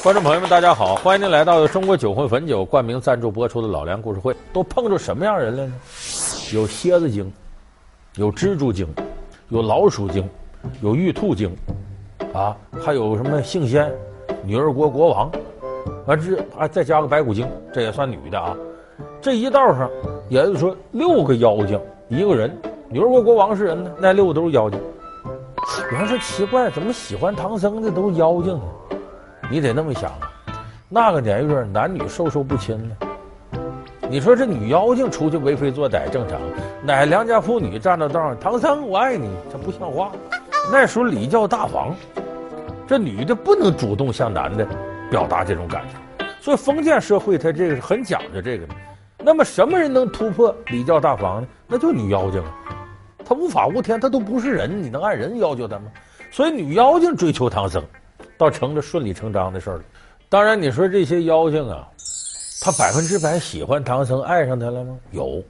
观众朋友们，大家好！欢迎您来到由中国酒魂汾酒冠名赞助播出的《老梁故事会》。都碰着什么样人了呢？有蝎子精，有蜘蛛精，有老鼠精，有玉兔精，啊，还有什么圣仙、女儿国国王，完这啊再加个白骨精，这也算女的啊。这一道上，也就是说六个妖精一个人。女儿国国王是人呢，那六个都是妖精。有人说奇怪，怎么喜欢唐僧的都是妖精呢？你得那么想啊，那个年月男女授受不亲呢。你说这女妖精出去为非作歹正常，哪良家妇女站到道上，唐僧我爱你，这不像话。那时候礼教大防，这女的不能主动向男的表达这种感情，所以封建社会它这个是很讲究这个的。那么什么人能突破礼教大防呢？那就女妖精啊，她无法无天，她都不是人，你能按人要求她吗？所以女妖精追求唐僧。倒成了顺理成章的事儿了。当然，你说这些妖精啊，他百分之百喜欢唐僧，爱上他了吗？有，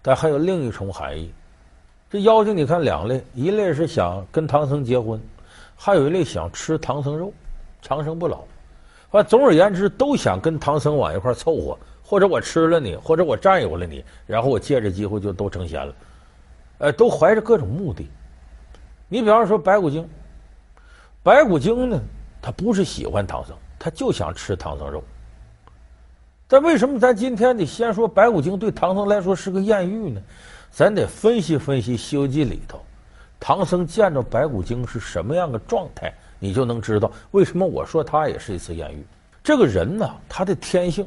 但还有另一重含义。这妖精你看两类，一类是想跟唐僧结婚，还有一类想吃唐僧肉，长生不老。反正总而言之，都想跟唐僧往一块凑合，或者我吃了你，或者我占有了你，然后我借着机会就都成仙了。呃，都怀着各种目的。你比方说白骨精。白骨精呢，他不是喜欢唐僧，他就想吃唐僧肉。但为什么咱今天得先说白骨精对唐僧来说是个艳遇呢？咱得分析分析《西游记》里头，唐僧见着白骨精是什么样的状态，你就能知道为什么我说他也是一次艳遇。这个人呢，他的天性，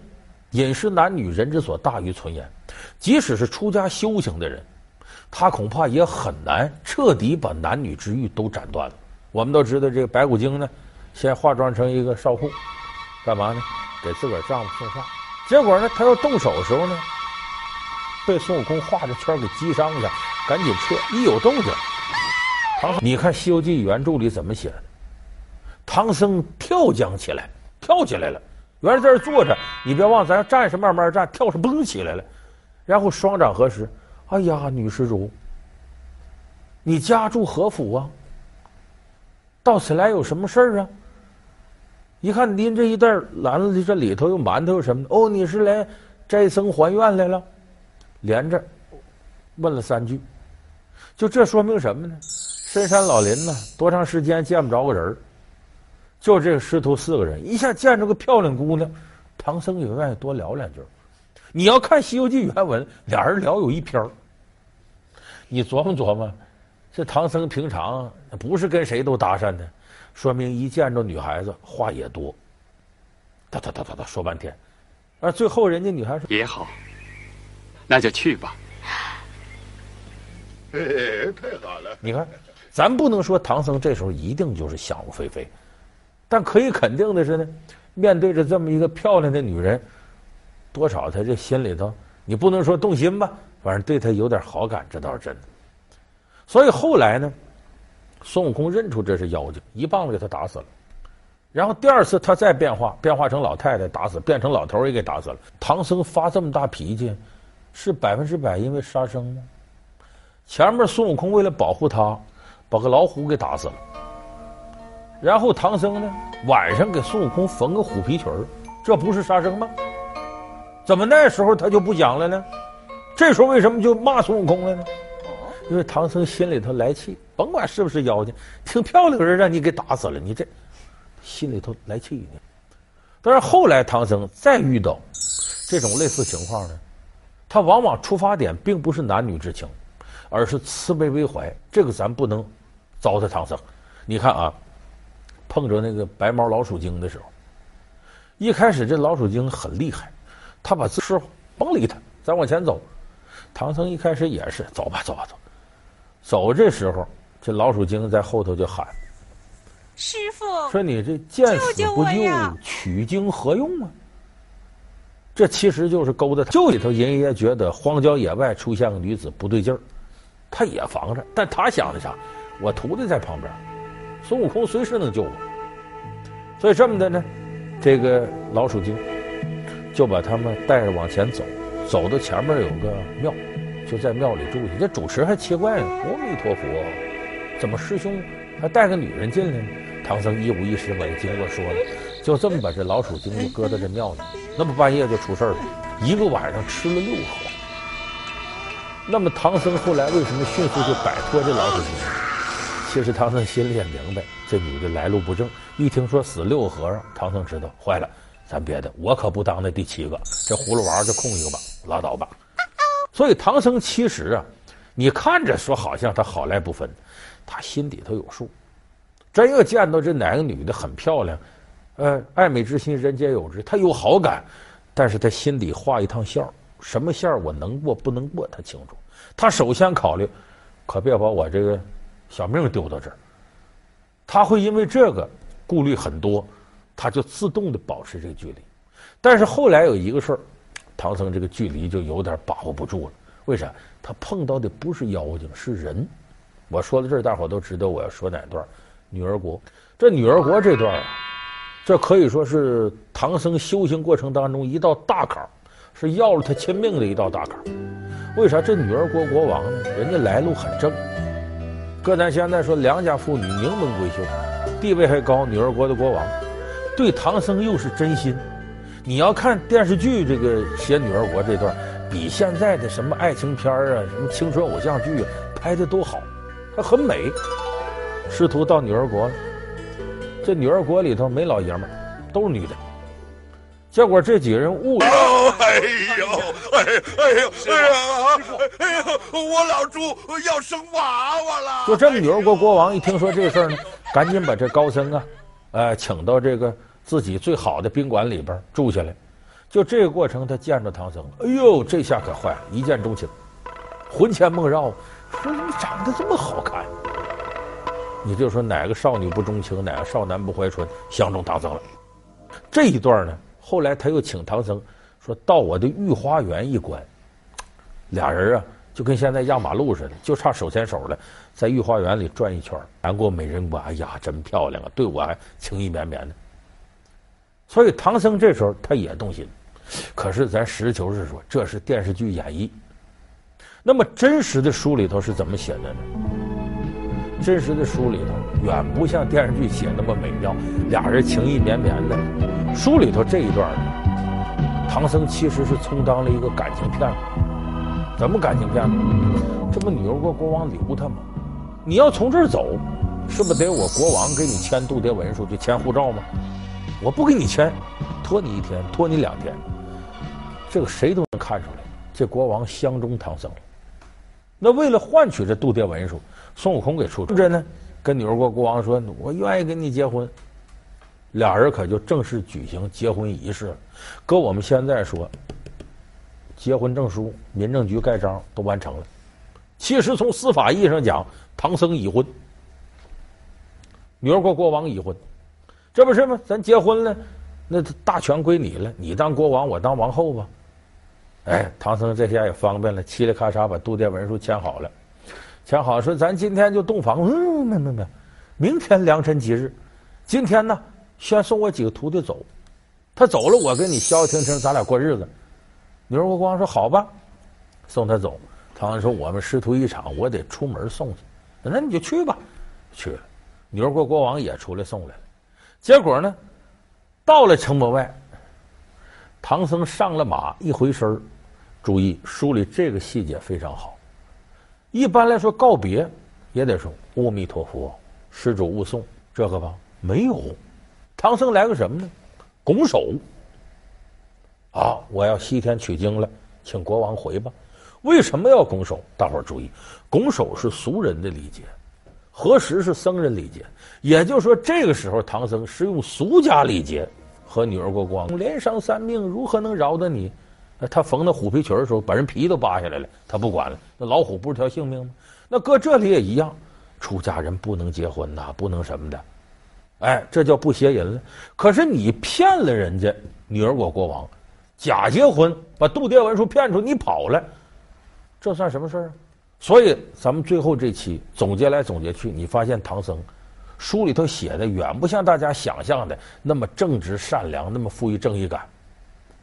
饮食男女，人之所大于存焉。即使是出家修行的人，他恐怕也很难彻底把男女之欲都斩断了。我们都知道，这个白骨精呢，先化妆成一个少妇，干嘛呢？给自个儿丈夫送饭。结果呢，她要动手的时候呢，被孙悟空画着圈给击伤了，赶紧撤。一有动静，唐僧，你看《西游记》原著里怎么写的？唐僧跳将起来，跳起来了。原来在这坐着，你别忘，咱站是慢慢站，跳是蹦起来了。然后双掌合十，哎呀，女施主，你家住何府啊？到此来有什么事儿啊？一看拎着一袋篮子，这里头有馒头，什么的？哦，你是来斋僧还愿来了？连着问了三句，就这说明什么呢？深山老林呢，多长时间见不着个人儿？就这个师徒四个人，一下见着个漂亮姑娘，唐僧也愿意多聊两句。你要看《西游记》原文，俩人聊有一篇儿，你琢磨琢磨。这唐僧平常不是跟谁都搭讪的，说明一见着女孩子话也多，哒哒哒哒哒说半天，而最后人家女孩说也好，那就去吧。哎，太好了！你看，咱不能说唐僧这时候一定就是想入非非，但可以肯定的是呢，面对着这么一个漂亮的女人，多少他这心里头，你不能说动心吧，反正对他有点好感，这倒是真的。所以后来呢，孙悟空认出这是妖精，一棒子给他打死了。然后第二次他再变化，变化成老太太打死，变成老头也给打死了。唐僧发这么大脾气，是百分之百因为杀生吗？前面孙悟空为了保护他，把个老虎给打死了。然后唐僧呢，晚上给孙悟空缝个虎皮裙儿，这不是杀生吗？怎么那时候他就不讲了呢？这时候为什么就骂孙悟空了呢？因为唐僧心里头来气，甭管是不是妖精，挺漂亮的人让你给打死了，你这心里头来气呢。但是后来唐僧再遇到这种类似情况呢，他往往出发点并不是男女之情，而是慈悲为怀。这个咱不能糟蹋唐僧。你看啊，碰着那个白毛老鼠精的时候，一开始这老鼠精很厉害，他把师傅甭理他，咱往前走。唐僧一开始也是走吧，走吧，走。走这时候，这老鼠精在后头就喊：“师傅，说你这见死不救，取经何用啊？”这其实就是勾搭他。就里头，爷爷觉得荒郊野外出现个女子不对劲儿，他也防着，但他想的啥？我徒弟在旁边，孙悟空随时能救我。所以这么的呢，这个老鼠精就把他们带着往前走，走到前面有个庙。就在庙里住去，这主持还奇怪呢。阿弥陀佛，怎么师兄还带个女人进来呢？唐僧一五一十把这经过说了。就这么把这老鼠精就搁到这庙里，那么半夜就出事了，一个晚上吃了六盒。那么唐僧后来为什么迅速就摆脱这老鼠精？其实唐僧心里也明白，这女的来路不正。一听说死六个和尚，唐僧知道坏了，咱别的，我可不当那第七个，这葫芦娃就空一个吧，拉倒吧。所以唐僧其实啊，你看着说好像他好赖不分，他心里头有数。真要见到这哪个女的很漂亮，呃，爱美之心人皆有之，他有好感，但是他心里画一趟线，什么线我能过不能过，他清楚。他首先考虑，可别把我这个小命丢到这儿。他会因为这个顾虑很多，他就自动的保持这个距离。但是后来有一个事儿，唐僧这个距离就有点把握不住了。为啥？他碰到的不是妖精，是人。我说到这儿，大伙都知道我要说哪段。女儿国，这女儿国这段啊，这可以说是唐僧修行过程当中一道大坎，是要了他亲命的一道大坎。为啥？这女儿国国王呢？人家来路很正，搁咱现在说良家妇女，名门闺秀，地位还高。女儿国的国王对唐僧又是真心。你要看电视剧这个写女儿国这段，比现在的什么爱情片啊、什么青春偶像剧啊拍的都好，它很美。师徒到女儿国了，这女儿国里头没老爷们儿，都是女的。结果这几个人误了。哎呦，哎呦哎呦，哎呦，哎呦，我老猪要生娃娃了。就这个女儿国国王一听说这个事儿呢，赶紧把这高僧啊，呃，请到这个自己最好的宾馆里边住下来。就这个过程，他见着唐僧，哎呦，这下可坏了，一见钟情，魂牵梦绕，说你长得这么好看？你就说哪个少女不钟情，哪个少男不怀春，相中唐僧了。这一段呢，后来他又请唐僧说到我的御花园一观，俩人啊就跟现在压马路似的，就差手牵手了，在御花园里转一圈，南过美人关，哎呀，真漂亮啊，对我还情意绵绵的。所以唐僧这时候他也动心，可是咱实事求是说，这是电视剧演绎。那么真实的书里头是怎么写的呢？真实的书里头远不像电视剧写那么美妙，俩人情意绵绵的。书里头这一段，唐僧其实是充当了一个感情骗子。怎么感情骗子？这不女儿国国王留他吗？你要从这儿走，是不得我国王给你签度牒文书，就签护照吗？我不给你签，拖你一天，拖你两天，这个谁都能看出来，这国王相中唐僧了。那为了换取这度牒文书。孙悟空给出这呢，跟女儿国国王说：“我愿意跟你结婚。”俩人可就正式举行结婚仪式了。搁我们现在说，结婚证书、民政局盖章都完成了。其实从司法意义上讲，唐僧已婚，女儿国国王已婚，这不是吗？咱结婚了，那大权归你了，你当国王，我当王后吧。哎，唐僧这下也方便了，嘁哩咔嚓把度牒文书签好了。签好说，咱今天就洞房。嗯，没没没，明天良辰吉日，今天呢，先送我几个徒弟走。他走了，我跟你消消停停，咱俩过日子。女儿国国王说：“好吧，送他走。”唐僧说：“我们师徒一场，我得出门送去。那你就去吧。”去了。女儿国国王也出来送来了。结果呢，到了城门外，唐僧上了马，一回身，注意书里这个细节非常好。一般来说，告别也得说“阿弥陀佛，施主勿送”这个吧？没有，唐僧来个什么呢？拱手啊！我要西天取经了，请国王回吧。为什么要拱手？大伙儿注意，拱手是俗人的礼节，何时是僧人礼节？也就是说，这个时候唐僧是用俗家礼节和女儿国国王连伤三命，如何能饶得你？他缝那虎皮裙的时候，把人皮都扒下来了，他不管了。那老虎不是条性命吗？那搁这里也一样，出家人不能结婚呐，不能什么的。哎，这叫不邪淫了。可是你骗了人家女儿国国王，假结婚，把度牒文书骗出，你跑了，这算什么事儿啊？所以咱们最后这期总结来总结去，你发现唐僧书里头写的远不像大家想象的那么正直善良，那么富于正义感。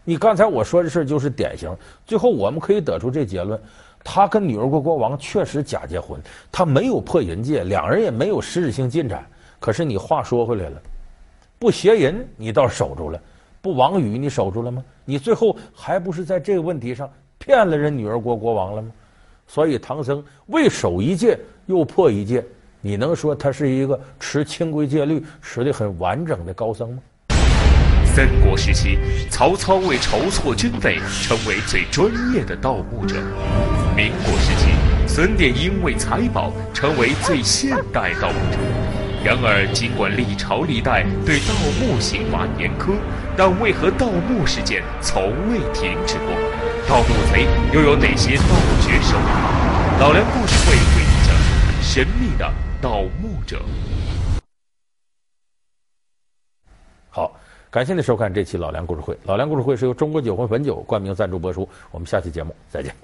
你刚才我说的事就是典型。最后我们可以得出这结论：他跟女儿国国王确实假结婚，他没有破淫戒，两人也没有实质性进展。可是你话说回来了，不邪淫你倒守住了，不妄语你守住了吗？你最后还不是在这个问题上骗了人女儿国国王了吗？所以唐僧为守一戒又破一戒，你能说他是一个持清规戒律、持得很完整的高僧吗？三国时期，曹操为筹措军费，成为最专业的盗墓者；民国时期，孙殿英为财宝，成为最现代盗墓者。然而，尽管历朝历代对盗墓刑罚严苛，但为何盗墓事件从未停止过？盗墓贼又有哪些盗掘手法？老梁故事会为你讲述神秘的盗墓者。好。感谢您收看这期老梁故事会。老梁故事会是由中国酒魂汾酒冠名赞助播出。我们下期节目再见。